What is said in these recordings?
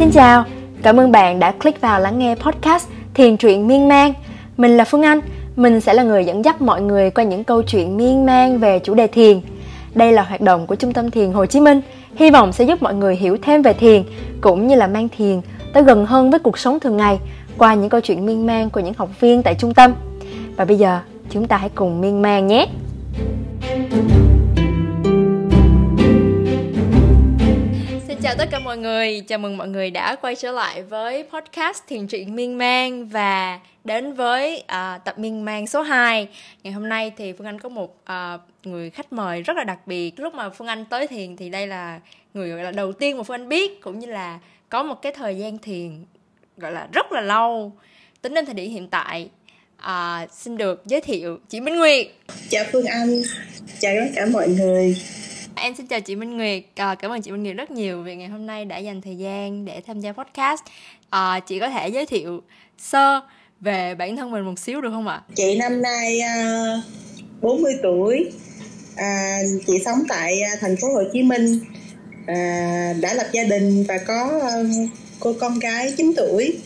Xin chào, cảm ơn bạn đã click vào lắng nghe podcast Thiền truyện miên man. Mình là Phương Anh, mình sẽ là người dẫn dắt mọi người qua những câu chuyện miên man về chủ đề thiền. Đây là hoạt động của Trung tâm Thiền Hồ Chí Minh, hy vọng sẽ giúp mọi người hiểu thêm về thiền cũng như là mang thiền tới gần hơn với cuộc sống thường ngày qua những câu chuyện miên man của những học viên tại trung tâm. Và bây giờ, chúng ta hãy cùng miên man nhé. Chào tất cả mọi người, chào mừng mọi người đã quay trở lại với podcast Thiền truyện Miên Man và đến với uh, tập Miên Man số 2 Ngày hôm nay thì Phương Anh có một uh, người khách mời rất là đặc biệt. Lúc mà Phương Anh tới thiền thì đây là người gọi là đầu tiên mà Phương Anh biết Cũng như là có một cái thời gian thiền gọi là rất là lâu. Tính đến thời điểm hiện tại uh, Xin được giới thiệu chị Minh Nguyệt. Chào Phương Anh, chào tất cả mọi người. Em xin chào chị Minh Nguyệt, à, cảm ơn chị Minh Nguyệt rất nhiều vì ngày hôm nay đã dành thời gian để tham gia podcast. À, chị có thể giới thiệu sơ về bản thân mình một xíu được không ạ? Chị năm nay uh, à, 40 tuổi, à, chị sống tại à, thành phố Hồ Chí Minh, à, đã lập gia đình và có uh, cô con gái 9 tuổi.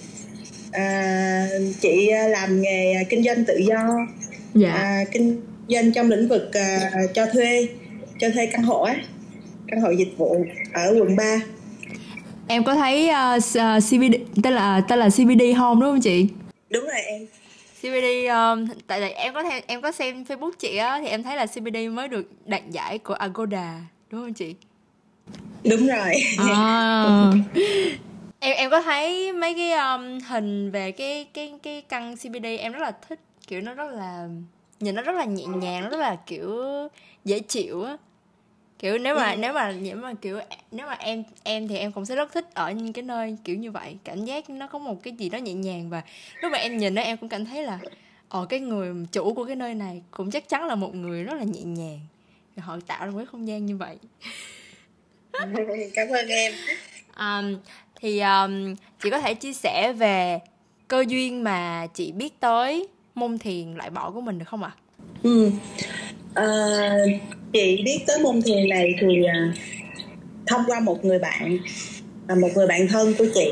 À, chị làm nghề kinh doanh tự do, dạ. à, kinh doanh trong lĩnh vực uh, cho thuê cho thuê căn hộ á căn hộ dịch vụ ở quận 3 em có thấy uh, uh, CBD tên là tên là CBD Home đúng không chị? Đúng rồi em. CBD um, tại vì em có theo em có xem Facebook chị á thì em thấy là CBD mới được đạt giải của Agoda đúng không chị? Đúng rồi. À. em em có thấy mấy cái um, hình về cái cái cái căn CBD em rất là thích kiểu nó rất là nhìn nó rất là nhẹ nhàng nó rất là kiểu dễ chịu á kiểu nếu mà ừ. nếu mà nếu mà kiểu nếu mà em em thì em cũng sẽ rất thích ở những cái nơi kiểu như vậy cảm giác nó có một cái gì đó nhẹ nhàng và lúc mà em nhìn nó em cũng cảm thấy là ờ cái người chủ của cái nơi này cũng chắc chắn là một người rất là nhẹ nhàng họ tạo ra một cái không gian như vậy cảm ơn em um, thì um, chị có thể chia sẻ về cơ duyên mà chị biết tới môn thiền loại bỏ của mình được không ạ? À? Ừ. À, chị biết tới môn thiền này thì à, thông qua một người bạn à, một người bạn thân của chị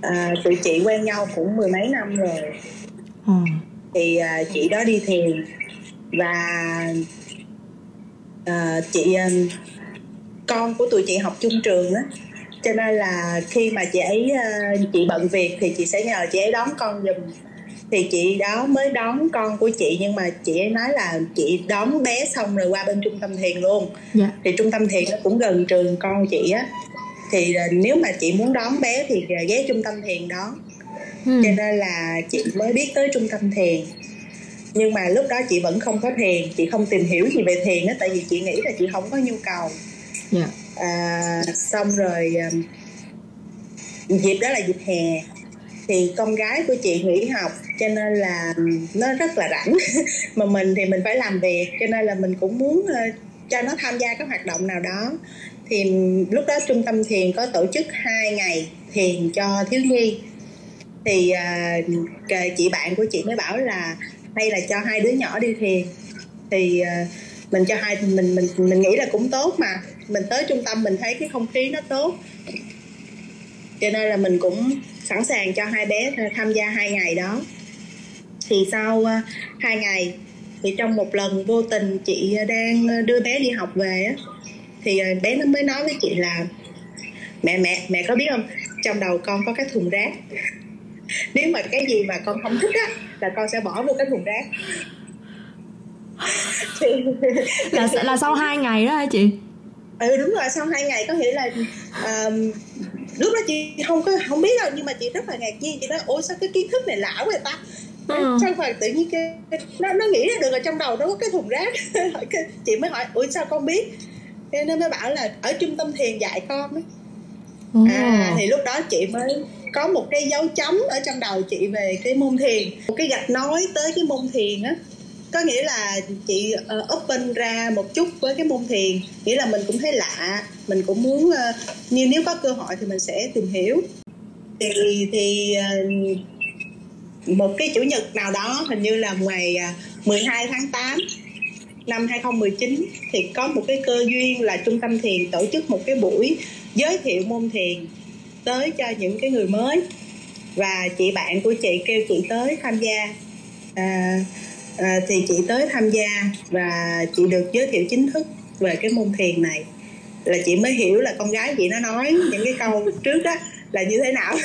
à, tụi chị quen nhau cũng mười mấy năm rồi. Ừ. thì à, chị đó đi thiền và à, chị à, con của tụi chị học chung trường á. Cho nên là khi mà chị ấy chị bận việc thì chị sẽ nhờ chị ấy đón con giùm thì chị đó mới đón con của chị nhưng mà chị ấy nói là chị đón bé xong rồi qua bên trung tâm thiền luôn yeah. Dạ. thì trung tâm thiền nó cũng gần trường con chị á thì nếu mà chị muốn đón bé thì ghé trung tâm thiền đón hmm. cho nên là chị mới biết tới trung tâm thiền nhưng mà lúc đó chị vẫn không có thiền chị không tìm hiểu gì về thiền á tại vì chị nghĩ là chị không có nhu cầu yeah. Dạ. à, xong rồi dịp đó là dịp hè thì con gái của chị nghỉ học cho nên là nó rất là rảnh. Mà mình thì mình phải làm việc cho nên là mình cũng muốn ờ, cho nó tham gia các hoạt động nào đó. Thì lúc đó trung tâm thiền có tổ chức hai ngày thiền cho thiếu nhi. Thì uh, chị bạn của chị mới bảo là hay là cho hai đứa nhỏ đi thiền. Thì uh, mình cho hai mình mình mình nghĩ là cũng tốt mà. Mình tới trung tâm mình thấy cái không khí nó tốt cho nên là mình cũng sẵn sàng cho hai bé tham gia hai ngày đó. Thì sau uh, hai ngày thì trong một lần vô tình chị đang đưa bé đi học về á thì uh, bé nó mới nói với chị là mẹ mẹ mẹ có biết không? Trong đầu con có cái thùng rác. Nếu mà cái gì mà con không thích á là con sẽ bỏ vô cái thùng rác. Là là sau hai ngày đó hả chị? Ừ đúng rồi sau hai ngày có nghĩa là um, lúc đó chị không có không biết đâu nhưng mà chị rất là ngạc nhiên chị nói ôi sao cái kiến thức này lạ quá ta ừ. xong rồi tự nhiên cái nó nó nghĩ ra được ở trong đầu nó có cái thùng rác chị mới hỏi ủa sao con biết cái nó mới bảo là ở trung tâm thiền dạy con ấy. Ừ. à thì lúc đó chị mới có một cái dấu chấm ở trong đầu chị về cái môn thiền một cái gạch nói tới cái môn thiền á có nghĩa là chị uh, open ra một chút với cái môn thiền. Nghĩa là mình cũng thấy lạ. Mình cũng muốn uh, như nếu có cơ hội thì mình sẽ tìm hiểu. Thì thì uh, một cái chủ nhật nào đó hình như là ngày 12 tháng 8 năm 2019 thì có một cái cơ duyên là trung tâm thiền tổ chức một cái buổi giới thiệu môn thiền tới cho những cái người mới. Và chị bạn của chị kêu chị tới tham gia. À, à, thì chị tới tham gia và chị được giới thiệu chính thức về cái môn thiền này. Là chị mới hiểu là con gái chị nó nói những cái câu trước đó là như thế nào. Oh.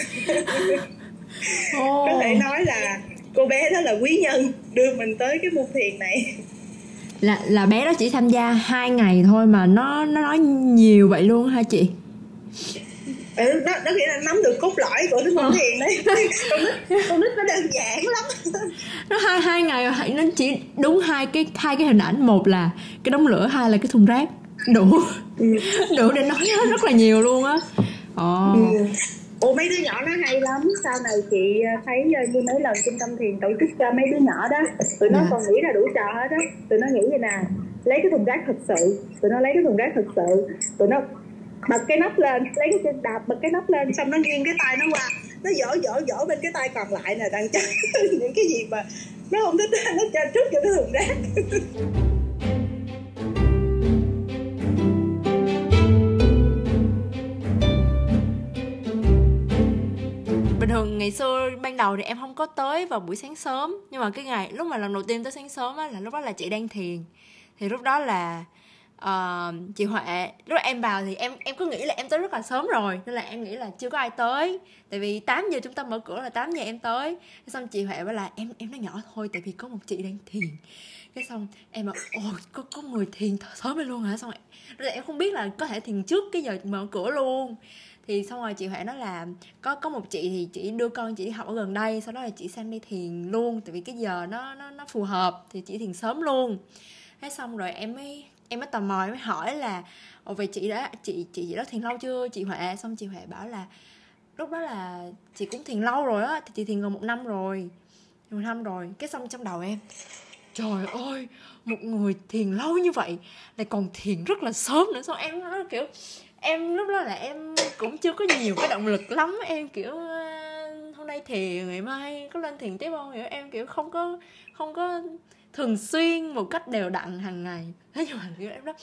có thể nói là cô bé đó là quý nhân đưa mình tới cái môn thiền này. Là là bé đó chỉ tham gia hai ngày thôi mà nó nó nói nhiều vậy luôn hả chị ừ, đó, đó nghĩa là nắm được cốt lõi của cái môn thiền đấy con nít con nít nó đơn giản lắm nó hai hai ngày nó chỉ đúng hai cái hai cái hình ảnh một là cái đống lửa hai là cái thùng rác đủ ừ. đủ để nói rất là nhiều luôn á ồ oh. ừ. Ủa mấy đứa nhỏ nó hay lắm Sau này chị ờ, thấy ờ, như mấy lần trung tâm thiền tổ chức cho mấy đứa nhỏ đó Tụi nó yeah. Dạ. còn nghĩ là đủ trò hết á Tụi nó nghĩ vậy nè Lấy cái thùng rác thật sự Tụi nó lấy cái thùng rác thật sự Tụi nó bật cái nắp lên, lấy cái chân đạp, bật cái nắp lên, xong nó nghiêng cái tay nó qua. Nó dỗ dỗ dỗ bên cái tay còn lại nè đang chắc những cái gì mà nó không thích nó cho trước cho cái thùng rác. Bình thường ngày xưa ban đầu thì em không có tới vào buổi sáng sớm, nhưng mà cái ngày, lúc mà lần đầu tiên tới sáng sớm á, là lúc đó là chị đang thiền. Thì lúc đó là uh, chị Huệ lúc em vào thì em em cứ nghĩ là em tới rất là sớm rồi nên là em nghĩ là chưa có ai tới. Tại vì 8 giờ trung tâm mở cửa là 8 giờ em tới. Xong chị Huệ bảo là em em nói nhỏ thôi tại vì có một chị đang thiền. Cái xong em bảo ồ có có người thiền sớm lên luôn hả? Xong rồi em không biết là có thể thiền trước cái giờ mở cửa luôn. Thì xong rồi chị Huệ nói là có có một chị thì chị đưa con chị đi học ở gần đây sau đó là chị sang đi thiền luôn tại vì cái giờ nó nó nó phù hợp thì chị thiền sớm luôn. Thế xong rồi em mới em mới tò mò, em mới hỏi là, ồ, vậy chị đã, chị chị đó thiền lâu chưa, chị huệ? Xong chị huệ bảo là, lúc đó là chị cũng thiền lâu rồi á, thì chị thiền gần một năm rồi, một năm rồi. Cái xong trong đầu em, trời ơi, một người thiền lâu như vậy lại còn thiền rất là sớm nữa. Xong em nó kiểu, em lúc đó là em cũng chưa có nhiều cái động lực lắm, em kiểu ờ, hôm nay thiền ngày mai có lên thiền tiếp không? Hiểu em kiểu không có không có thường xuyên một cách đều đặn hàng ngày. Thế nhưng mà em đó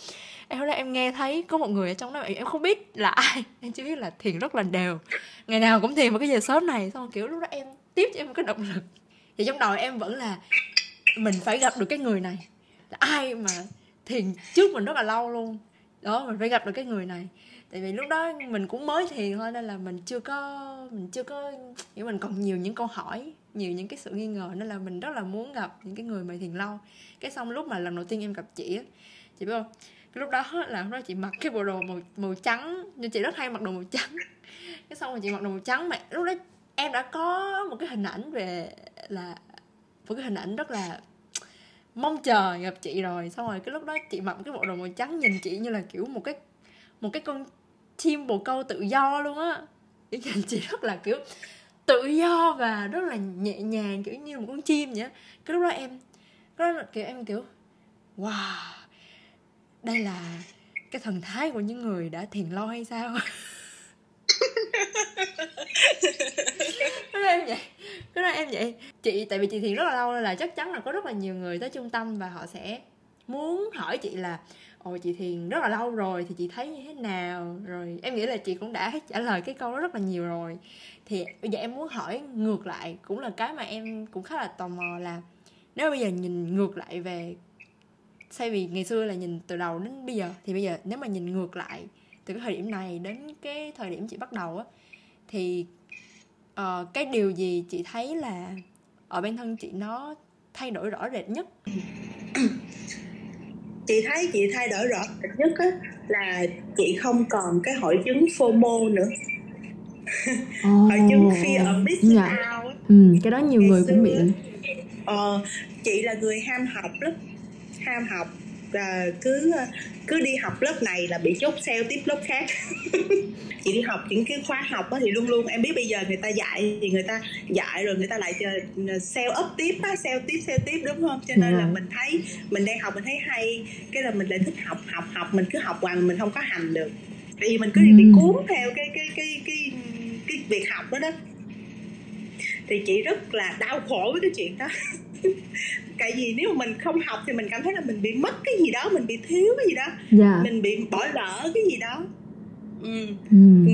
em đó em nghe thấy có một người ở trong đó, em không biết là ai, em chỉ biết là thiền rất là đều. Ngày nào cũng thiền vào cái giờ sớm này, xong kiểu lúc đó em tiếp cho em một cái động lực. Thì trong đầu em vẫn là mình phải gặp được cái người này. Là ai mà thiền trước mình rất là lâu luôn. Đó, mình phải gặp được cái người này. Tại vì lúc đó mình cũng mới thiền thôi, nên là mình chưa có, mình chưa có, kiểu mình còn nhiều những câu hỏi nhiều những cái sự nghi ngờ, nên là mình rất là muốn gặp những cái người mà thiền lâu. Cái xong lúc mà lần đầu tiên em gặp chị á, chị biết không? Cái lúc đó là lúc đó chị mặc cái bộ đồ màu màu trắng, nhưng chị rất hay mặc đồ màu trắng. Cái xong rồi chị mặc đồ màu trắng mà lúc đó em đã có một cái hình ảnh về là, một cái hình ảnh rất là mong chờ gặp chị rồi. Xong rồi cái lúc đó chị mặc cái bộ đồ màu trắng nhìn chị như là kiểu một cái một cái con chim bồ câu tự do luôn á. Nhìn chị rất là kiểu tự do và rất là nhẹ nhàng, kiểu như một con chim vậy cái lúc đó em, cái lúc đó kiểu em kiểu, wow, đây là cái thần thái của những người đã thiền lâu hay sao? Cái đó em vậy, cái đó em vậy. Chị, tại vì chị thiền rất là lâu nên là chắc chắn là có rất là nhiều người tới trung tâm và họ sẽ muốn hỏi chị là, ồ, chị thiền rất là lâu rồi thì chị thấy như thế nào? Rồi em nghĩ là chị cũng đã trả lời cái câu đó rất là nhiều rồi thì bây giờ em muốn hỏi ngược lại cũng là cái mà em cũng khá là tò mò là nếu bây giờ nhìn ngược lại về thay vì ngày xưa là nhìn từ đầu đến bây giờ thì bây giờ nếu mà nhìn ngược lại từ cái thời điểm này đến cái thời điểm chị bắt đầu á thì uh, cái điều gì chị thấy là ở bản thân chị nó thay đổi rõ rệt nhất? Chị thấy chị thay đổi rõ rệt nhất á là chị không còn cái hội chứng FOMO nữa oh, hội chứng fear of missing dạ. out ừ, cái đó nhiều Ngày người xưa, cũng bị. Ờ, chị là người ham học lắm. Ham học và cứ cứ đi học lớp này là bị chốt sale tiếp lớp khác. Chị đi học những cái khóa học đó thì luôn luôn em biết bây giờ người ta dạy thì người ta dạy rồi người ta lại sale up tiếp á sale tiếp sale tiếp đúng không? Cho nên là mình thấy mình đang học mình thấy hay. Cái là mình lại thích học học học. Mình cứ học hoài mình không có hành được. Vì mình cứ bị cuốn theo cái cái cái cái cái việc học đó đó thì chị rất là đau khổ với cái chuyện đó tại vì nếu mà mình không học thì mình cảm thấy là mình bị mất cái gì đó mình bị thiếu cái gì đó yeah. Dạ. mình bị bỏ lỡ cái gì đó ừ. Ừ. Ừ,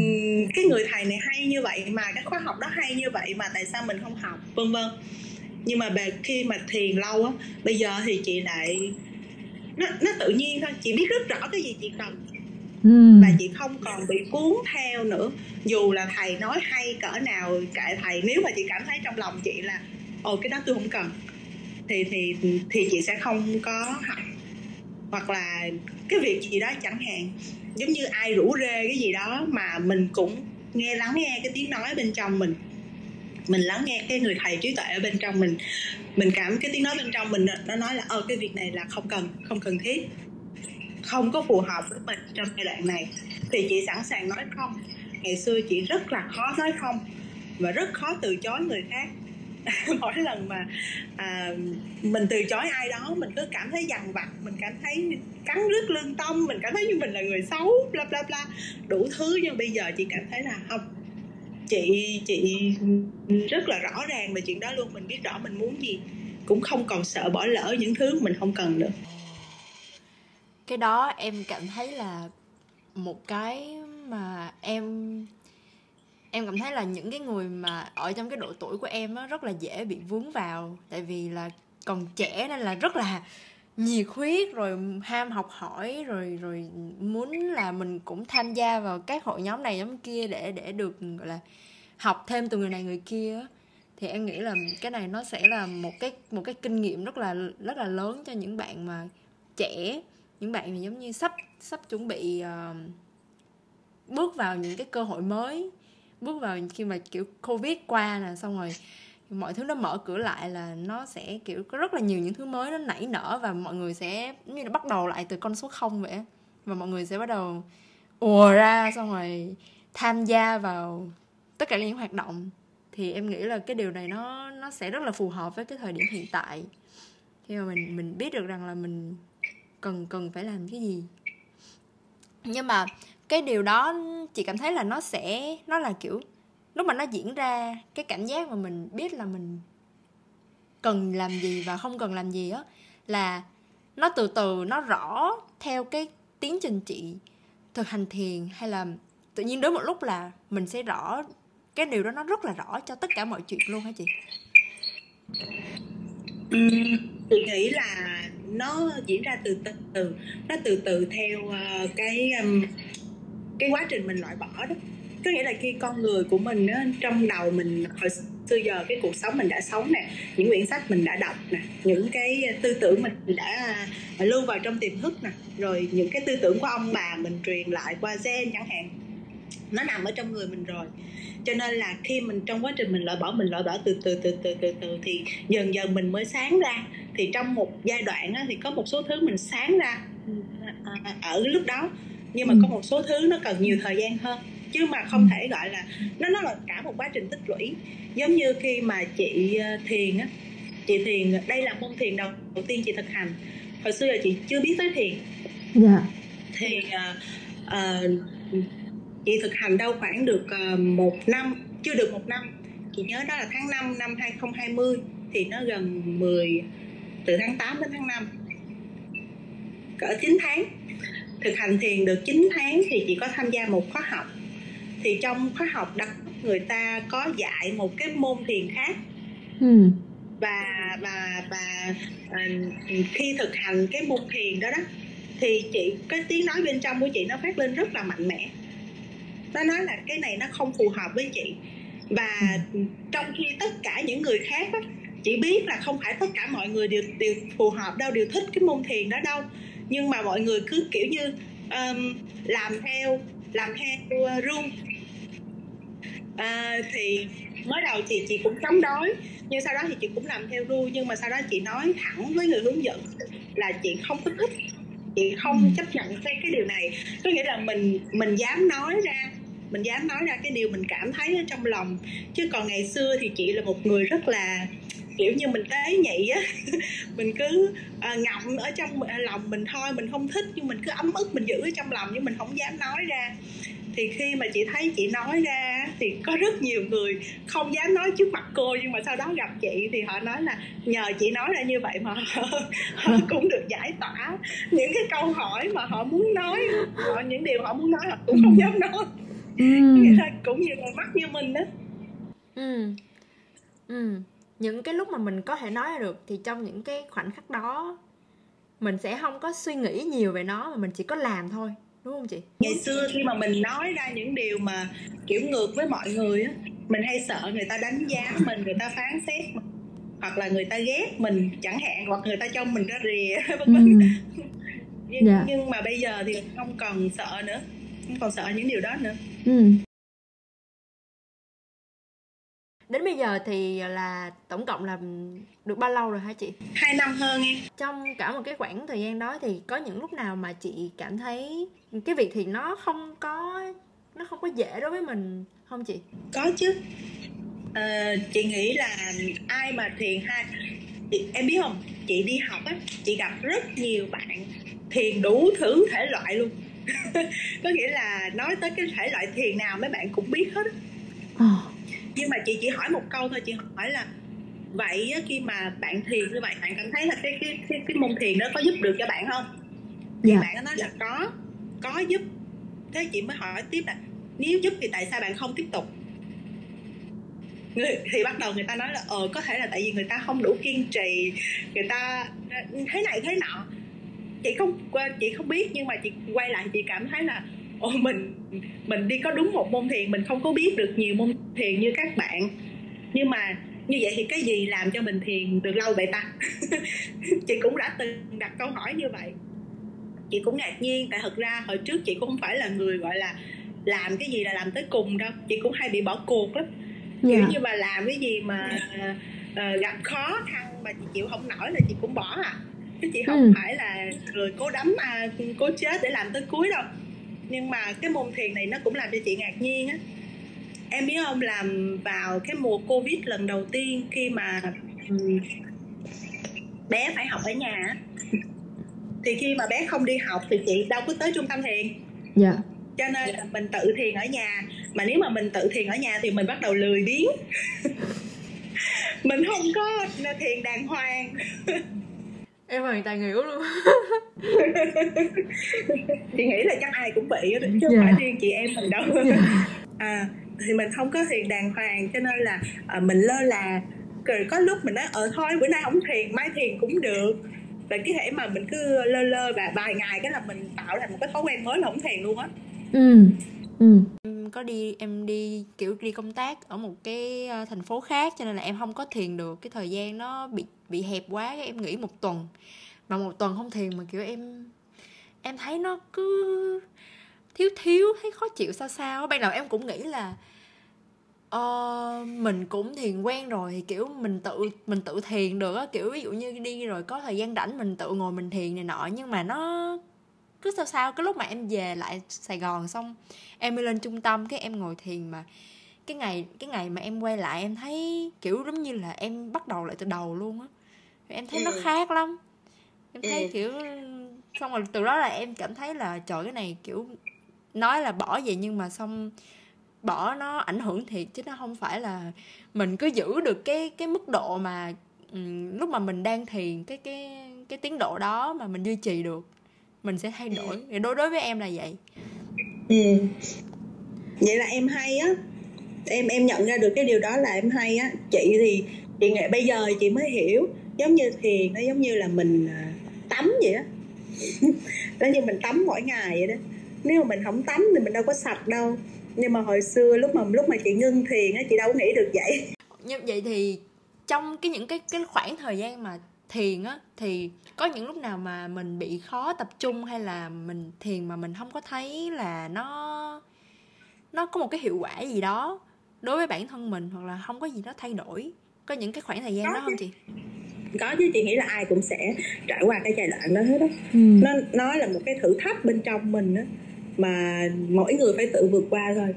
cái người thầy này hay như vậy mà cái khóa học đó hay như vậy mà tại sao mình không học vân vân nhưng mà về khi mà thiền lâu á bây giờ thì chị lại nó nó tự nhiên thôi chị biết rất rõ cái gì chị cần Ừ. và chị không còn bị cuốn theo nữa. Dù là thầy nói hay cỡ nào, kệ thầy. Nếu mà chị cảm thấy trong lòng chị là, ồ, cái đó tôi không cần, thì thì thì chị sẽ không có học hoặc là cái việc gì đó chẳng hạn. Giống như ai rủ rê cái gì đó mà mình cũng nghe lắng nghe cái tiếng nói bên trong mình. Mình lắng nghe cái người thầy trí tuệ ở bên trong mình. Mình cảm cái tiếng nói bên trong mình, nó nói là ờ cái việc này là không cần không cần thiết không có phù hợp với mình trong giai đoạn này thì chị sẵn sàng nói không. Ngày xưa chị rất là khó nói không và rất khó từ chối người khác. Mỗi lần mà à, mình từ chối ai đó mình cứ cảm thấy dằn vặt mình cảm thấy cắn rứt lương tâm mình cảm thấy như mình là người xấu bla bla bla. Đủ thứ nhưng bây giờ chị cảm thấy là không. Chị chị rất là rõ ràng về chuyện đó luôn mình biết rõ mình muốn gì cũng không còn sợ bỏ lỡ những thứ mình không cần nữa cái đó em cảm thấy là một cái mà em em cảm thấy là những cái người mà ở trong cái độ tuổi của em á, rất là dễ bị vướng vào. Tại vì là còn trẻ nên là rất là nhiệt huyết, rồi ham học hỏi, rồi rồi muốn là mình cũng tham gia vào các hội nhóm này nhóm kia để để được, gọi là, học thêm từ người này người kia thì em nghĩ là cái này nó sẽ là một cái một cái kinh nghiệm rất là rất là lớn cho những bạn mà trẻ những bạn mà giống như sắp sắp chuẩn bị uh, bước vào những cái cơ hội mới bước vào khi mà kiểu covid qua nè xong rồi mọi thứ nó mở cửa lại là nó sẽ kiểu có rất là nhiều những thứ mới nó nảy nở và mọi người sẽ giống như là bắt đầu lại từ con số không vậy và mọi người sẽ bắt đầu ùa ra xong rồi tham gia vào tất cả những hoạt động. Thì em nghĩ là cái điều này nó nó sẽ rất là phù hợp với cái thời điểm hiện tại. Khi mà mình mình biết được rằng là mình cần cần phải làm cái gì. Nhưng mà cái điều đó chị cảm thấy là nó sẽ nó là kiểu lúc mà nó diễn ra cái cảm giác mà mình biết là mình cần làm gì và không cần làm gì á là nó từ từ nó rõ theo cái tiến trình chị thực hành thiền hay là tự nhiên đến một lúc là mình sẽ rõ cái điều đó nó rất là rõ cho tất cả mọi chuyện luôn hả chị? Ừ, chị nghĩ là nó diễn ra từ từ nó từ từ theo uh, cái um, cái quá trình mình loại bỏ đó. Có nghĩa là khi con người của mình đó, trong đầu mình hồi xưa giờ cái cuộc sống mình đã sống nè những quyển sách mình đã đọc nè những cái tư tưởng mình đã lưu vào trong tiềm thức nè rồi những cái tư tưởng của ông bà mình truyền lại qua gen chẳng hạn nó nằm ở trong người mình rồi. Cho nên là khi mình trong quá trình mình loại bỏ mình loại bỏ từ từ từ từ từ từ thì dần dần mình mới sáng ra thì trong một giai đoạn á, thì có một số thứ mình sáng ra à, ở lúc đó. Nhưng mà có một số thứ nó cần nhiều thời gian hơn chứ mà không thể gọi là nó nó là cả một quá trình tích lũy. Giống như khi mà chị thiền á chị thiền đây là môn thiền đầu, đầu tiên chị thực hành. Hồi xưa giờ chị chưa biết tới thiền. Dạ. Thì uh, uh, chị thực hành đâu khoảng được uh, một năm chưa được một năm. Chị nhớ đó là tháng 5 năm 2020 thì nó gần 10 từ tháng 8 đến tháng 5 cỡ 9 tháng. Thực hành thiền được 9 tháng thì chị có tham gia một khóa học. Thì trong khóa học đặc người ta có dạy một cái môn thiền khác. Ừ. và và và uh, khi thực hành cái môn thiền đó đó thì chị cái tiếng nói bên trong của chị nó phát lên rất là mạnh mẽ. Nó nói là cái này nó không phù hợp với chị. Và trong khi tất cả những người khác á, chị biết là không phải tất cả mọi người đều đều phù hợp đâu đều thích cái môn thiền đó đâu. Nhưng mà mọi người cứ kiểu như um, làm theo làm theo uh, rule à, thì mới đầu thì chị cũng chống đối nhưng sau đó thì chị cũng làm theo ru nhưng mà sau đó chị nói thẳng với người hướng dẫn là chị không có thích chị không chấp nhận cái cái điều này. Có nghĩa là mình mình dám nói ra mình dám nói ra cái điều mình cảm thấy ở trong lòng. Chứ còn ngày xưa thì chị là một người rất là kiểu như mình tế nhị á mình cứ à, ngậm ở trong lòng mình thôi mình không thích nhưng mình cứ ấm ức mình giữ ở trong lòng nhưng mình không dám nói ra. Thì khi mà chị thấy chị nói ra thì có rất nhiều người không dám nói trước mặt cô nhưng mà sau đó gặp chị thì họ nói là nhờ chị nói ra như vậy mà họ, họ cũng được giải tỏa những cái câu hỏi mà họ muốn nói họ những điều họ muốn nói họ cũng không dám nói. Ừ. cũng như là mắt như mình đó ừ. Ừ những cái lúc mà mình có thể nói ra được thì trong những cái khoảnh khắc đó mình sẽ không có suy nghĩ nhiều về nó mà mình chỉ có làm thôi đúng không chị ngày xưa khi mà mình nói ra những điều mà kiểu ngược với mọi người á mình hay sợ người ta đánh giá mình người ta phán xét mình hoặc là người ta ghét mình chẳng hạn hoặc người ta trông mình ra rìa vân vân ừ. nhưng, yeah. Dạ. nhưng mà bây giờ thì không còn sợ nữa không còn sợ những điều đó nữa ừ. Đến bây giờ thì là tổng cộng là được bao lâu rồi hả chị? Hai năm hơn em. Trong cả một cái khoảng thời gian đó thì có những lúc nào mà chị cảm thấy cái việc thì nó không có nó không có dễ đối với mình không chị? Có chứ. À, chị nghĩ là ai mà thiền hai em biết không? Chị đi học á chị gặp rất nhiều bạn thiền đủ thứ thể loại luôn. Có nghĩa là nói tới cái thể loại thiền nào mấy bạn cũng biết hết á nhưng mà chị chỉ hỏi một câu thôi chị hỏi là vậy khi mà bạn thiền như vậy bạn cảm thấy là cái cái cái, cái môn thiền đó có giúp được cho bạn không? Thì dạ. bạn nói là có có giúp. Thế chị mới hỏi tiếp là nếu giúp thì tại sao bạn không tiếp tục? Người thì bắt đầu người ta nói là ờ có thể là tại vì người ta không đủ kiên trì người ta thế này thế nọ. Chị không chị không biết nhưng mà chị quay lại chị cảm thấy là ồ mình mình đi có đúng một môn thiền mình không có biết được nhiều môn thiền như các bạn nhưng mà như vậy thì cái gì làm cho mình thiền được lâu vậy ta chị cũng đã từng đặt câu hỏi như vậy chị cũng ngạc nhiên tại thật ra hồi trước chị cũng không phải là người gọi là làm cái gì là làm tới cùng đâu chị cũng hay bị bỏ cuộc lắm yeah. kiểu dạ. như mà làm cái gì mà uh, gặp khó khăn mà chị chịu không nổi là chị cũng bỏ à chứ chị không ừ. phải là người cố đấm à, cố chết để làm tới cuối đâu nhưng mà cái môn thiền này nó cũng làm cho chị ngạc nhiên á. Em biết không? Làm vào cái mùa covid lần đầu tiên khi mà bé phải học ở nhà thì khi mà bé không đi học thì chị đâu có tới trung tâm thiền. Dạ. Cho nên là mình tự thiền ở nhà. Mà nếu mà mình tự thiền ở nhà thì mình bắt đầu lười biếng. Mình không có thiền đàng hoàng em hoàn toàn hiểu luôn. Chị nghĩ là chắc ai cũng bị chứ không yeah. phải riêng chị em mình đâu. Yeah. à, thì mình không có thiền đàng hoàng cho nên là à, mình lơ là. Rồi có lúc mình nói ờ thôi bữa nay không thiền mai thiền cũng được. Và cái thể mà mình cứ lơ lơ và vài ngày cái là mình tạo thành một cái thói quen mới là không thiền luôn á. Ừ ừ. Em có đi em đi kiểu đi công tác ở một cái ờ, thành phố khác cho nên là em không có thiền được. Cái thời gian nó bị bị hẹp quá em nghỉ một tuần. Mà một tuần không thiền mà kiểu em em thấy nó cứ thiếu thiếu thấy khó chịu sao sao ban đầu em cũng nghĩ là uh, mình cũng thiền quen rồi thì kiểu mình tự mình tự thiền được á. Kiểu ví dụ như đi rồi có thời gian rảnh mình tự ngồi mình thiền này nọ nhưng mà nó cứ sao sao cái lúc mà em về lại Sài Gòn xong em đi lên trung tâm cái em ngồi thiền mà cái ngày cái ngày mà em quay lại em thấy kiểu giống như là em bắt đầu lại từ đầu luôn á em thấy ừ. nó khác lắm em thấy ừ. kiểu xong rồi từ đó là em cảm thấy là trời cái này kiểu nói là bỏ vậy nhưng mà xong bỏ nó ảnh hưởng thiệt chứ nó không phải là mình cứ giữ được cái cái mức độ mà um, lúc mà mình đang thiền cái cái cái tiến độ đó mà mình duy trì được mình sẽ thay đổi. Thì đối đối với em là vậy. Ừ. Vậy là em hay á. Em em nhận ra được cái điều đó là em hay á. Chị thì chị nghĩ bây giờ chị mới hiểu. Giống như thiền nó giống như là mình à, tắm vậy á. Nó như mình tắm mỗi ngày vậy đó. Nếu mà mình không tắm thì mình đâu có sạch đâu. Nhưng mà hồi xưa lúc mà lúc mà chị ngưng thiền á chị đâu có nghĩ được vậy. Như vậy thì trong cái những cái cái khoảng thời gian mà thiền á thì có những lúc nào mà mình bị khó tập trung hay là mình thiền mà mình không có thấy là nó nó có một cái hiệu quả gì đó đối với bản thân mình hoặc là không có gì đó thay đổi? Có những cái khoảng thời gian có đó không chị? Có chứ chị nghĩ là ai cũng sẽ trải qua cái giai đoạn đó hết đó ừ. nó nó là một cái thử thách bên trong mình đó mà mỗi người phải tự vượt qua thôi.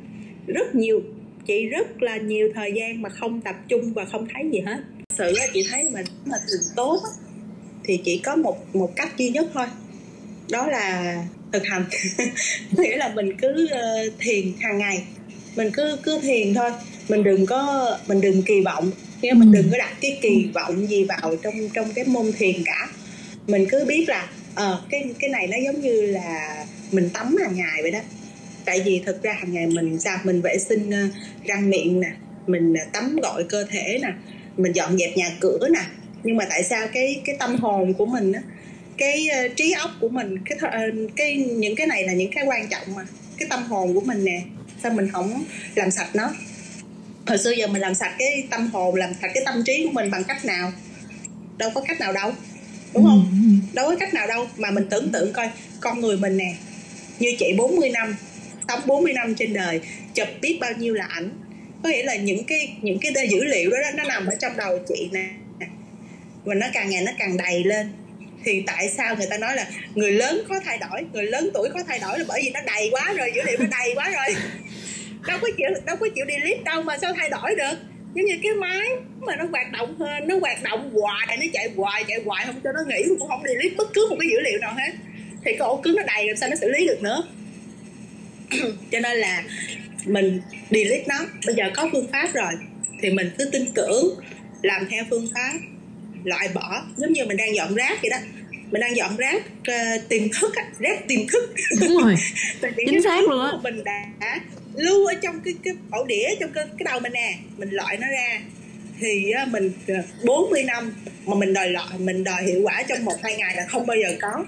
Rất nhiều chị rất là nhiều thời gian mà không tập trung và không thấy gì hết sự chị thấy mà mà thường tốt thì chỉ có một một cách duy nhất thôi. Đó là thực hành. Nghĩa là mình cứ uh, thiền hàng ngày. Mình cứ cứ thiền thôi. Mình đừng có mình đừng kỳ vọng. Nghĩa mình ừ. đừng có đặt cái kỳ vọng gì vào trong trong cái môn thiền cả. Mình cứ biết là ờ uh, cái cái này nó giống như là mình tắm hàng ngày vậy đó. Tại vì thực ra hàng ngày mình sao? Mình vệ sinh uh, răng miệng nè. Mình uh, tắm gội cơ thể nè mình dọn dẹp nhà cửa nè. Nhưng mà tại sao cái cái tâm hồn của mình á cái uh, trí óc của mình cái uh, cái những cái này là những cái quan trọng mà cái tâm hồn của mình nè. Sao mình không làm sạch nó? Hồi xưa giờ mình làm sạch cái tâm hồn làm sạch cái tâm trí của mình bằng cách nào? Đâu có cách nào đâu đúng không? Ừ, ừ. đâu có cách nào đâu mà mình tưởng tượng coi con người mình nè như chị 40 năm sống 40 năm trên đời chụp biết bao nhiêu là ảnh có nghĩa là những cái những cái dữ liệu đó nó nằm ở trong đầu chị nè. Và nó càng ngày nó càng đầy lên. Thì tại sao người ta nói là người lớn có thay đổi, người lớn tuổi có thay đổi là bởi vì nó đầy quá rồi, dữ liệu nó đầy quá rồi. Đâu có chịu, đâu có chịu delete đâu mà sao thay đổi được? Giống như cái máy mà nó hoạt động hơn nó hoạt động hoài, nó chạy hoài chạy hoài, không cho nó nghỉ, cũng không delete bất cứ một cái dữ liệu nào hết. Thì cái ổ cứng nó đầy làm sao nó xử lý được nữa? Cho nên là mình delete nó. Bây giờ có phương pháp rồi thì mình cứ tin tưởng làm theo phương pháp loại bỏ. Giống như mình đang dọn rác vậy đó. Mình đang dọn rác uh, tiềm thức rác tiềm thức. Đúng rồi. Chính xác luôn á. mình đã lưu ở trong cái cái ổ đĩa trong cái, cái đầu mình nè. Mình loại nó ra. Thì uh, mình uh, 40 năm mà mình đòi loại mình đòi hiệu quả trong một hai ngày là không bao giờ có.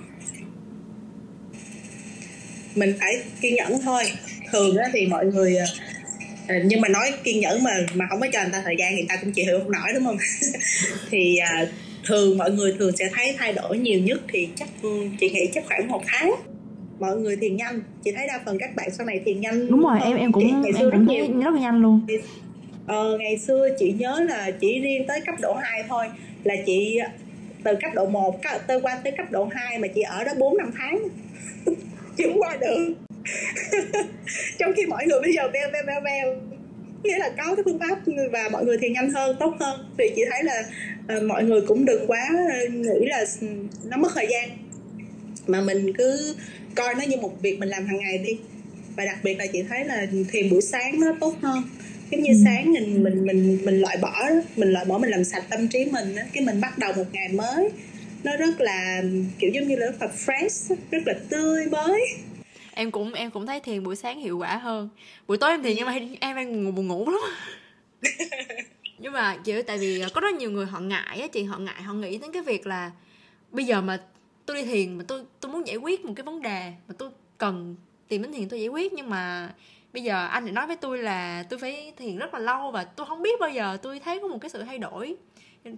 Mình phải kiên nhẫn thôi thường á thì mọi người uh, nhưng mà nói kiên nhẫn mà mà không có cho người ta thời gian thì người ta cũng chịu không nổi đúng không? Thì uh, thường mọi người thường sẽ thấy thay đổi nhiều nhất thì chắc ừ, chị nghĩ chắc khoảng một tháng. Mọi người thiền nhanh. Chị thấy đa phần các bạn sau này thiền nhanh đúng rồi em em cũng em cũng thấy rất là nhanh luôn. Ờ, ngày xưa chị nhớ là chỉ riêng tới cấp độ 2 thôi là chị từ cấp độ 1 tới qua tới cấp độ 2 mà chị ở đó 4 năm tháng. Chưa qua được trong khi mọi người bây giờ veo veo veo veo nghĩa là có cái phương pháp và mọi người thì nhanh hơn tốt hơn. Thì chị thấy là uh, mọi người cũng đừng quá nghĩ là nó mất thời gian. Mà mình cứ coi nó như một việc mình làm hàng ngày đi. Và đặc biệt là chị thấy là thiền buổi sáng nó tốt hơn. Giống như ừ. sáng mình mình mình mình loại bỏ mình loại bỏ mình làm sạch tâm trí mình cái mình bắt đầu một ngày mới. Nó rất là kiểu giống như là rất là fresh rất là tươi mới em cũng em cũng thấy thiền buổi sáng hiệu quả hơn. Buổi tối em thiền nhưng mà em đang ngủ buồn ngủ lắm. Nhưng mà kiểu tại vì có rất nhiều người họ ngại á chị họ ngại họ nghĩ đến cái việc là bây giờ mà tôi đi thiền mà tôi tôi muốn giải quyết một cái vấn đề mà tôi cần tìm đến thiền tôi giải quyết. Nhưng mà bây giờ anh lại nói với tôi là tôi phải thiền rất là lâu và tôi không biết bao giờ tôi thấy có một cái sự thay đổi.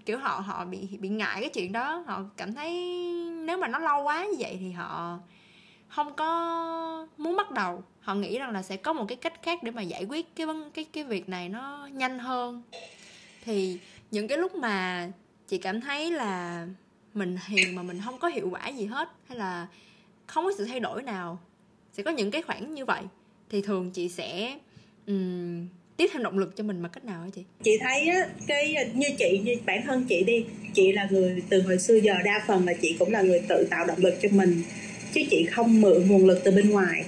Kiểu họ họ bị bị ngại cái chuyện đó họ cảm thấy nếu mà nó lâu quá như vậy thì họ không có muốn bắt đầu. Họ nghĩ rằng là sẽ có một cái cách khác để mà giải quyết cái vấn cái cái việc này nó nhanh hơn. Thì những cái lúc mà chị cảm thấy là mình hiền mà mình không có hiệu quả gì hết hay là không có sự thay đổi nào sẽ có những cái khoảng như vậy thì thường chị sẽ um, tiếp thêm động lực cho mình bằng cách nào hả chị? Chị thấy á cái như chị như bản thân chị đi chị là người từ hồi xưa giờ đa phần là chị cũng là người tự tạo động lực cho mình chứ chị không mượn nguồn lực từ bên ngoài.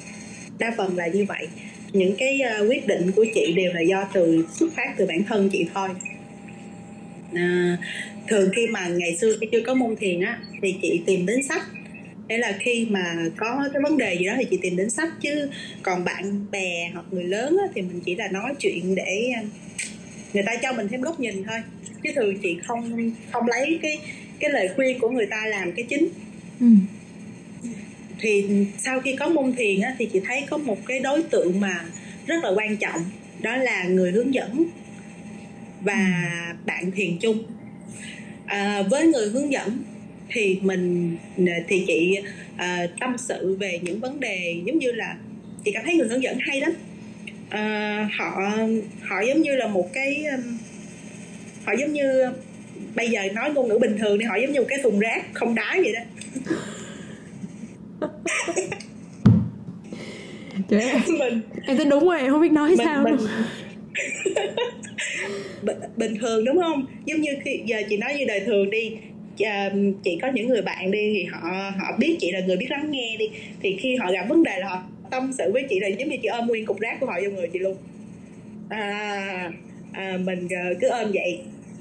Đa phần là như vậy. Những cái uh, quyết định của chị đều là do từ xuất phát từ bản thân chị thôi. À, thường khi mà ngày xưa khi chưa có môn thiền á thì chị tìm đến sách. Hay là khi mà có cái vấn đề gì đó thì chị tìm đến sách. Chứ còn bạn bè hoặc người lớn á, thì mình chỉ là nói chuyện để ờ, người ta cho mình thêm góc nhìn thôi. Chứ thường chị không không lấy cái cái lời khuyên của người ta làm cái chính. Ừ thì sau khi có môn thiền á, thì chị thấy có một cái đối tượng mà rất là quan trọng đó là người hướng dẫn và ừ. bạn thiền chung. À, với người hướng dẫn thì mình thì chị à, tâm sự về những vấn đề giống như là chị cảm thấy người hướng dẫn hay lắm. À, họ họ giống như là một cái họ giống như bây giờ nói ngôn ngữ bình thường thì họ giống như một cái thùng rác không đá vậy đó Trời em, mình em thấy đúng rồi em không biết nói mình, sao. mình, bình, bình thường đúng không? Giống như khi giờ chị nói như đời thường đi uh, chị có những người bạn đi thì họ họ biết chị là người biết lắng nghe đi. Thì khi họ gặp vấn đề là họ tâm sự với chị là giống như chị ôm nguyên cục rác của họ vô người chị luôn. À, à, mình ờ, cứ ôm vậy.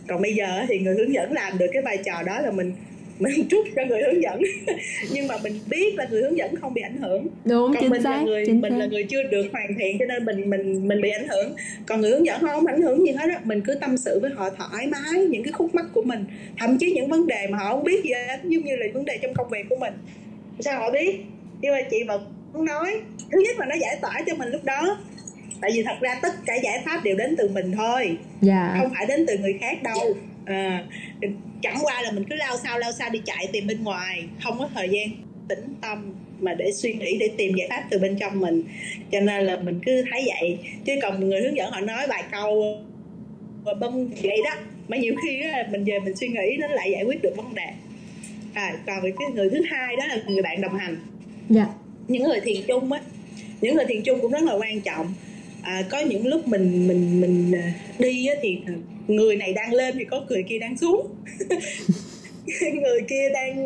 Còn bây giờ thì người hướng dẫn làm được cái vai trò đó là mình mình chúc cho người hướng dẫn. Nhưng mà mình biết là người hướng dẫn không bị ảnh hưởng. Đúng còn chính mình xác là người chính mình xác. là người chưa được hoàn thiện cho nên mình mình mình bị ảnh hưởng. Còn người hướng dẫn không ảnh hưởng gì hết á mình cứ tâm sự với họ thoải mái những cái khúc mắc của mình. Thậm chí những vấn đề mà họ không biết gì hết giống như là vấn đề trong công việc của mình. Sao họ biết? Nhưng mà chị vẫn nói thứ nhất là nó giải tỏa cho mình lúc đó. Tại vì thật ra tất cả giải pháp đều đến từ mình thôi. Dạ. Không phải đến từ người khác đâu à, chẳng qua là mình cứ lao sao lao sao đi chạy tìm bên ngoài không có thời gian tĩnh tâm mà để suy nghĩ để tìm giải pháp từ bên trong mình. Cho nên là mình cứ thấy vậy. Chứ còn người hướng dẫn họ nói vài câu và bông vậy đó. Mà nhiều khi á, mình về mình suy nghĩ nó lại giải quyết được vấn đề. À, còn cái người thứ hai đó là người bạn đồng hành. Dạ. Những người thiền chung á những người thiền chung cũng rất là quan trọng à, có những lúc mình mình mình à, đi á, thì à, người này đang lên thì có người kia đang xuống. Người kia đang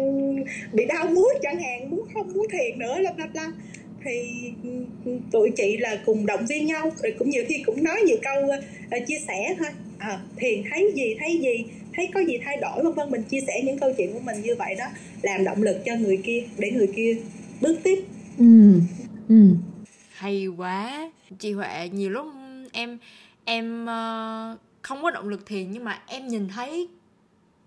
bị đau muối chẳng hạn muốn không muốn thiền nữa lắm lắm lắm thì tụi chị là cùng động viên nhau rồi cũng nhiều khi cũng nói nhiều câu uh, chia sẻ thôi. À, thiền thấy gì thấy gì thấy có gì thay đổi vân vân mình chia sẻ những câu chuyện của mình như vậy đó làm động lực cho người kia để người kia bước tiếp. Ừ ừ hay quá. Chị huệ nhiều lúc em em uh, không có động lực thiền nhưng mà em nhìn thấy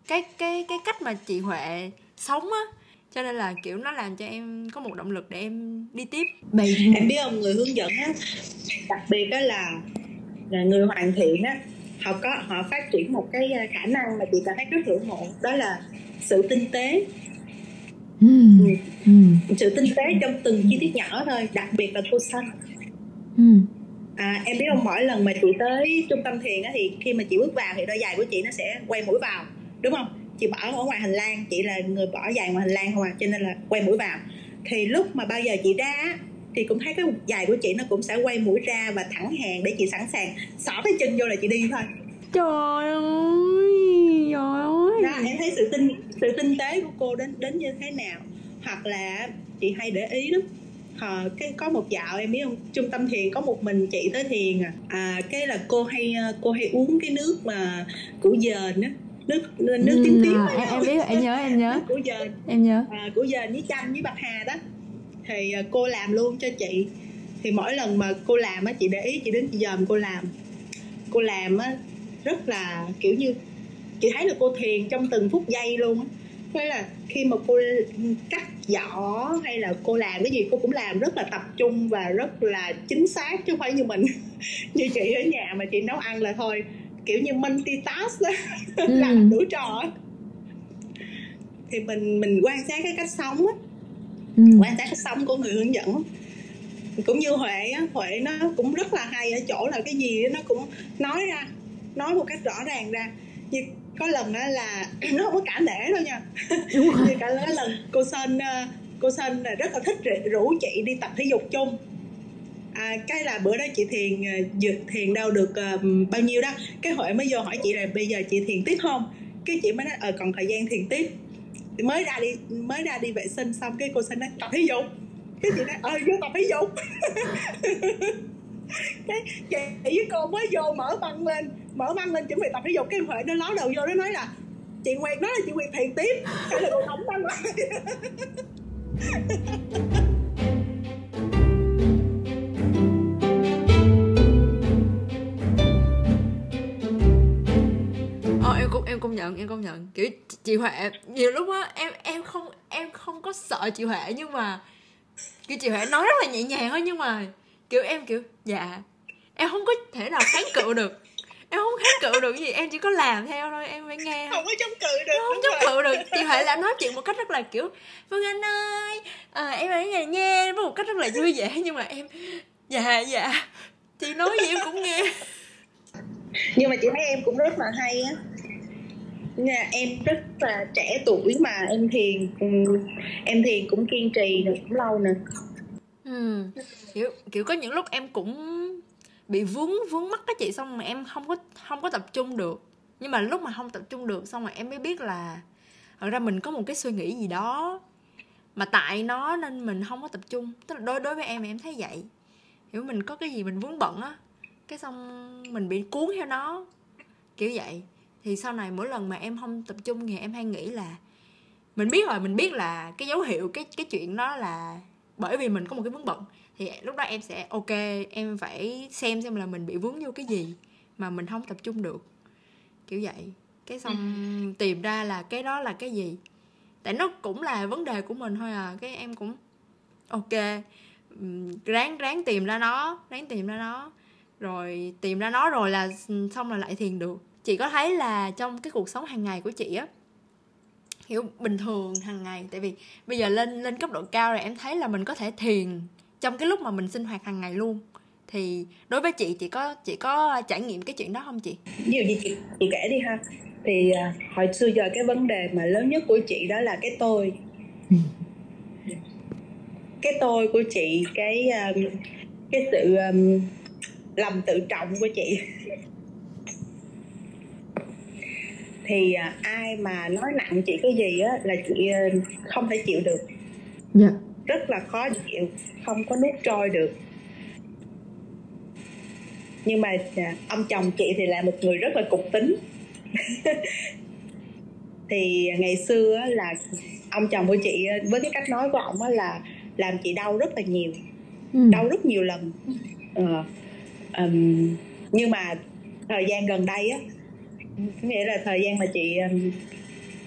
cái cái cái cách mà chị huệ sống á. Cho nên là kiểu nó làm cho em có một động lực để em đi tiếp. Vậy em biết không người hướng dẫn á. Đặc biệt đó là là người hoàn thiện á họ có họ phát triển một cái ờ, khả năng mà chị cảm thấy rất hưởng mộ. Đó là sự tinh tế ừ. Ừ. sự tinh tế trong từng chi tiết nhỏ thôi đặc biệt là cô xanh Ừ. à, em biết không mỗi lần mà chị tới trung tâm thiền á thì khi mà chị bước vào thì đôi giày của chị nó sẽ quay mũi vào đúng không chị bỏ ở ngoài hành lang chị là người bỏ giày ngoài hành lang không à cho nên là quay mũi vào thì lúc mà bao giờ chị ra thì cũng thấy cái giày của chị nó cũng sẽ quay mũi ra và thẳng hàng để chị sẵn sàng xỏ cái chân vô là chị đi thôi trời ơi trời ơi đó em thấy sự tinh sự tinh tế của cô đến đến như thế nào? Hoặc là chị hay để ý lắm. Ờ, cái có một dạo em biết không? Trung tâm thiền có một mình chị tới thiền à, à cái là cô hay cô hay uống cái nước mà củ dền á. Nước nước tím tím Ừ, em em biết em nhớ em nhớ. Củ dền. Em nhớ. À, củ dền với chanh với bạc hà đó. Thì à, cô làm luôn cho chị. Thì mỗi lần mà cô làm á chị để ý chị đến chị dòm cô làm. Cô làm á rất là kiểu như chị thấy là cô thiền trong từng phút giây luôn á. Thế là khi mà cô cắt vỏ hay là cô làm cái gì cô cũng làm rất là tập trung và rất là chính xác chứ không phải như mình. Như chị ở nhà mà chị nấu ăn là thôi kiểu như multitask á làm đủ trò thì mình mình quan sát cái cách sống á. Ừ. quan sát cách sống của người hướng dẫn. Cũng như huệ á huệ nó cũng rất là hay ở chỗ là cái gì nó cũng nói ra nói một cách rõ ràng ra. Như có lần á là nó không có cả nể đâu nha. Đúng rồi. Như cả lần cô sơn ờ, cô sơn rất là thích rủ- chị đi tập thể dục chung. À, cái là bữa đó chị thiền ờ, dược thiền đâu được ờ, bao nhiêu đó. Cái huệ mới vô hỏi chị là bây giờ chị thiền tiếp không? Cái chị mới nói ờ còn thời gian thiền tiếp. Mới ra đi mới ra đi vệ sinh xong cái cô sinh nói tập thể dục. Cái chị nói ờ vô tập thể dục. Cái chị với cô mới vô mở băng lên mở mang lên chuẩn bị tập thể dục, cái huệ nó ló đầu vô, nó nói là, chị nguyệt, nói là chị nguyệt thiền tiếp. Cái là cô đóng băng lại em cũng, em công nhận, em công nhận. Kiểu, chị- chị huệ, nhiều lúc á, em em không em không có sợ chị huệ, nhưng mà, kiểu, chị huệ nói rất là nhẹ nhàng thôi nhưng mà, kiểu, em kiểu dạ. Em không có thể nào kháng cự được em không kháng cự được cái gì em chỉ có làm theo thôi em phải nghe. Không có chống cự được không chống cự được. Chị huệ là nói chuyện một cách rất là kiểu vâng anh ơi à, em ở nhà nha. Với một cách rất là vui vẻ nhưng mà em dạ dạ. Chị nói gì em cũng nghe. Nhưng mà chị thấy em cũng rất là hay á. Nha, em rất là trẻ tuổi mà em thiền cũng- em thiền cũng kiên trì được cũng lâu nè. Ừ kiểu kiểu có những lúc em cũng bị vướng vướng mắt cái chị xong mà em không có không có tập trung được. Nhưng mà lúc mà không tập trung được xong rồi em mới biết là thật ra mình có một cái suy nghĩ gì đó mà tại nó nên mình không có tập trung. Tức là đối đối với em em thấy vậy. Hiểu mình có cái gì mình vướng bận á, cái xong mình bị cuốn theo nó. Kiểu vậy. Thì sau này mỗi lần mà em không tập trung thì em hay nghĩ là mình biết rồi, mình biết là cái dấu hiệu, cái cái chuyện đó là bởi vì mình có một cái vướng bận thì lúc đó em sẽ ok em phải xem xem là mình bị vướng vô cái gì mà mình không tập trung được. Kiểu vậy. Cái xong ừ. tìm ra là cái đó là cái gì. Tại nó cũng là vấn đề của mình thôi à. Cái em cũng ok ráng ráng tìm ra nó ráng tìm ra nó. Rồi tìm ra nó rồi là xong là lại thiền được. Chị có thấy là trong cái cuộc sống hàng ngày của chị á hiểu bình thường hàng ngày tại vì bây giờ lên lên cấp độ cao rồi em thấy là mình có thể thiền trong cái lúc mà mình sinh hoạt hàng ngày luôn. Thì đối với chị chị có chị có trải nghiệm cái chuyện đó không chị? Ví dụ như chị chị kể đi ha. Thì uh, hồi xưa giờ cái vấn đề mà lớn nhất của chị đó là cái tôi. Cái tôi của chị cái um, cái sự um, lầm tự trọng của chị. Thì uh, ai mà nói nặng chị cái gì á là chị uh, không thể chịu được. Yeah. Rất là khó chịu không có nuốt trôi được. Nhưng mà uh, ông chồng chị thì là một người rất là cục tính. Thì ngày xưa là ông chồng của chị với cái cách nói của ông là làm chị đau rất là nhiều ừ. đau rất nhiều lần. Ờ, um, nhưng mà thời gian gần đây á nghĩa là thời gian mà chị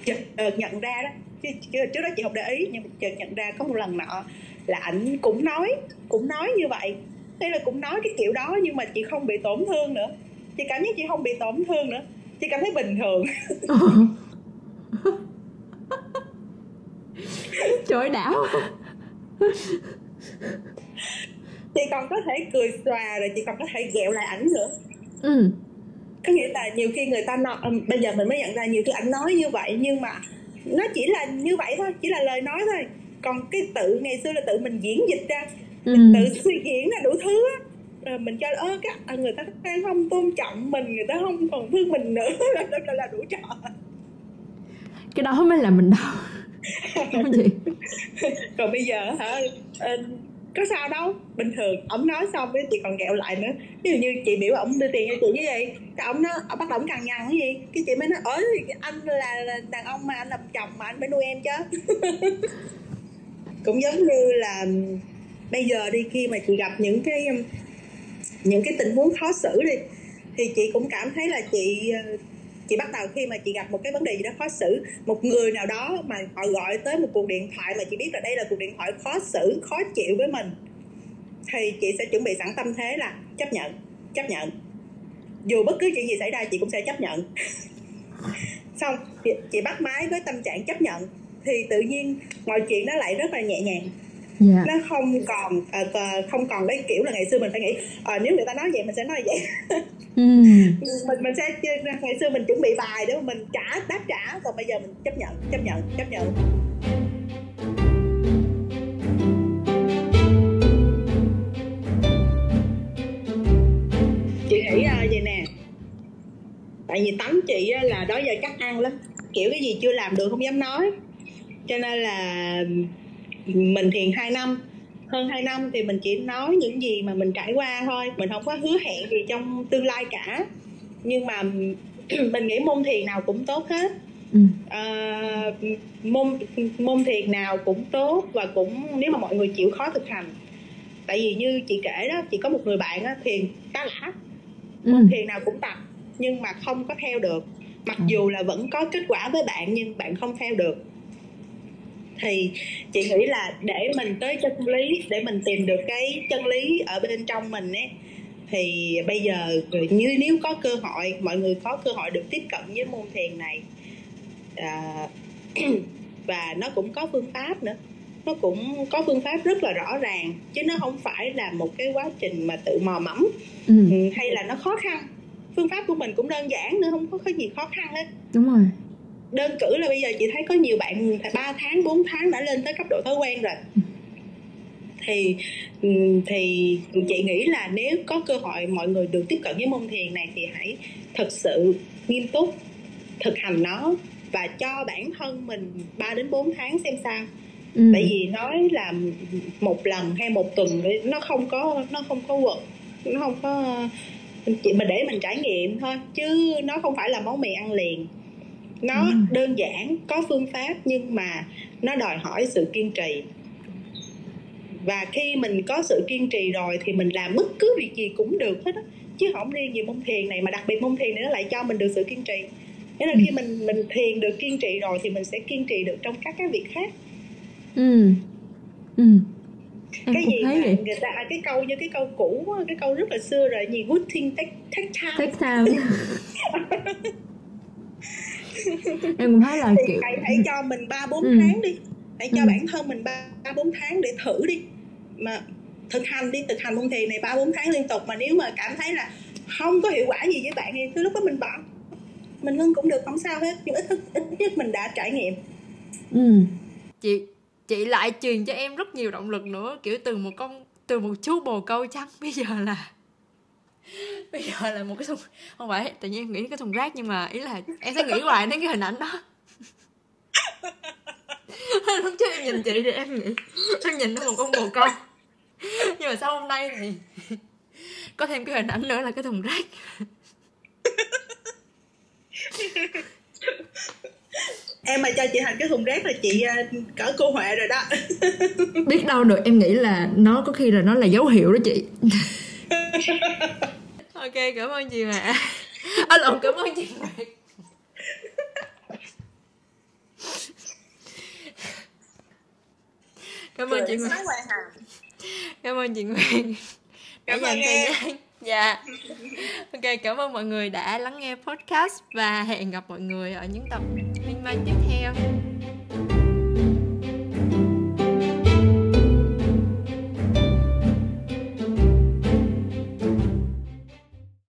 chợt nhận ra đó trước đó chị không để ý nhưng chợt nhận ra có một lần nọ là ảnh cũng nói cũng nói như vậy. Thế là cũng nói cái kiểu đó nhưng mà chị không bị tổn thương nữa. Chị cảm giác chị không bị tổn thương nữa. Chị cảm thấy bình thường. Trời đảo. Chị còn có thể cười xòa rồi chị còn có thể ghẹo lại ảnh nữa. Ừ. Có nghĩa là nhiều khi người ta nói bây giờ mình mới nhận ra nhiều khi ảnh nói như vậy nhưng mà nó chỉ là như vậy thôi chỉ là lời nói thôi. Còn cái tự ngày xưa là tự mình diễn dịch ra. Ừ. tự suy diễn ra đủ thứ á. Rồi mình cho ơ các à, người ta không tôn trọng mình người ta không còn thương mình nữa. Là, là, là đủ trò. Cái đó mới là mình gì? Còn bây giờ hả ờ, có sao đâu. Bình thường ổng nói xong cái chị còn ghẹo lại nữa. Ví dụ như chị biểu ổng đưa tiền cho chị như vậy cái ổng nó ổng bắt đầu cằn nhằn cái gì? Cái chị mới nói ơi anh là, là đàn ông mà anh làm chồng mà anh phải nuôi em chứ. Cũng giống như là bây giờ đi khi mà chị gặp những cái những cái tình huống khó xử đi thì chị cũng cảm thấy là chị ờ, chị bắt đầu khi mà chị gặp một cái vấn đề gì đó khó xử một người nào đó mà họ gọi tới một cuộc điện thoại mà chị biết là đây là cuộc điện thoại khó xử khó chịu với mình thì chị sẽ chuẩn bị sẵn tâm thế là chấp nhận chấp nhận. Dù bất cứ chuyện gì xảy ra chị cũng sẽ chấp nhận. Xong chị, chị bắt máy với tâm trạng chấp nhận thì tự nhiên mọi chuyện nó lại rất là nhẹ nhàng yeah. Dạ. nó không còn uh, không còn cái kiểu là ngày xưa mình phải nghĩ uh, nếu người ta nói vậy mình sẽ nói vậy mm. mình mình sẽ ngày xưa mình chuẩn bị bài để mà mình trả đáp trả còn bây giờ mình chấp nhận chấp nhận chấp nhận chị nghĩ uh, vậy nè tại vì tánh chị là đó giờ chắc ăn lắm kiểu cái gì chưa làm được không dám nói cho nên là mình thiền 2 năm hơn 2 năm thì mình chỉ nói những gì mà mình trải qua thôi mình không có hứa hẹn gì trong tương lai cả nhưng mà mình nghĩ môn thiền nào cũng tốt hết ừ. à, môn môn thiền nào cũng tốt và cũng nếu mà mọi người chịu khó thực hành tại vì như chị kể đó chị có một người bạn đó, thiền khá là ừ. môn thiền nào cũng tập nhưng mà không có theo được mặc ừ. dù là vẫn có kết quả với bạn nhưng bạn không theo được thì chị nghĩ là để mình tới chân lý để mình tìm được cái chân lý ở bên trong mình ấy thì bây giờ như nếu có cơ hội mọi người có cơ hội được tiếp cận với môn thiền này à, và nó cũng có phương pháp nữa. Nó cũng có phương pháp rất là rõ ràng chứ nó không phải là một cái quá trình mà tự mò mẫm. Ừ. ừ hay là nó khó khăn. Phương pháp của mình cũng đơn giản nữa không có cái gì khó khăn hết. Đúng rồi đơn cử là bây giờ chị thấy có nhiều bạn 3 tháng 4 tháng đã lên tới cấp độ thói quen rồi. Thì thì chị nghĩ là nếu có cơ hội mọi người được tiếp cận với môn thiền này thì hãy thật sự nghiêm túc thực hành nó và cho bản thân mình 3 đến 4 tháng xem sao. Ừ. tại vì nói là một lần hay một tuần nó không có nó không có quật nó không có chỉ mà để mình trải nghiệm thôi chứ nó không phải là món mì ăn liền nó ừ. đơn giản có phương pháp nhưng mà nó đòi hỏi sự kiên trì. Và khi mình có sự kiên trì rồi thì mình làm bất cứ việc gì cũng được hết á chứ không riêng gì môn thiền này mà đặc biệt môn thiền này nó lại cho mình được sự kiên trì. Nghĩa là ừ. khi mình mình thiền được kiên trì rồi thì mình sẽ kiên trì được trong các cái việc khác. Ừ. Ừ. Em cái gì mà vậy? người ta à, cái câu như cái câu cũ cái câu rất là xưa rồi gì good thing take take time. Take time em cũng thấy là thì kiểu hãy, hãy cho mình ba bốn ừ. tháng đi. Hãy cho ừ. bản thân mình ba bốn tháng để thử đi. Mà thực hành đi thực hành môn thiền này ba bốn tháng liên tục mà nếu mà cảm thấy là không có hiệu quả gì với bạn thì cứ lúc đó mình bỏ mình ngưng cũng được không sao hết nhưng ít ít nhất mình đã trải nghiệm. Ừ. Chị chị lại truyền cho em rất nhiều động lực nữa kiểu từ một con từ một chú bồ câu trắng bây giờ là bây giờ là một cái thùng không phải tự nhiên em nghĩ cái thùng rác nhưng mà ý là em sẽ nghĩ hoài đến cái hình ảnh đó. Lúc trước em nhìn chị thì em nghĩ em nhìn nó một con bồ câu. Nhưng mà sau hôm nay thì có thêm cái hình ảnh nữa là cái thùng rác. Em mà cho chị thành cái thùng rác là chị ờ, cỡ cô huệ rồi đó. Biết đâu được em nghĩ là nó có khi là nó là dấu hiệu đó chị ok cảm ơn chị mà à lộn cảm ơn chị Nguyệt cảm ơn chị Nguyệt cảm ơn chị đã dành thời gian. Dạ. Ok cảm ơn mọi người đã lắng nghe podcast và hẹn gặp mọi người ở những tập liên quan tiếp theo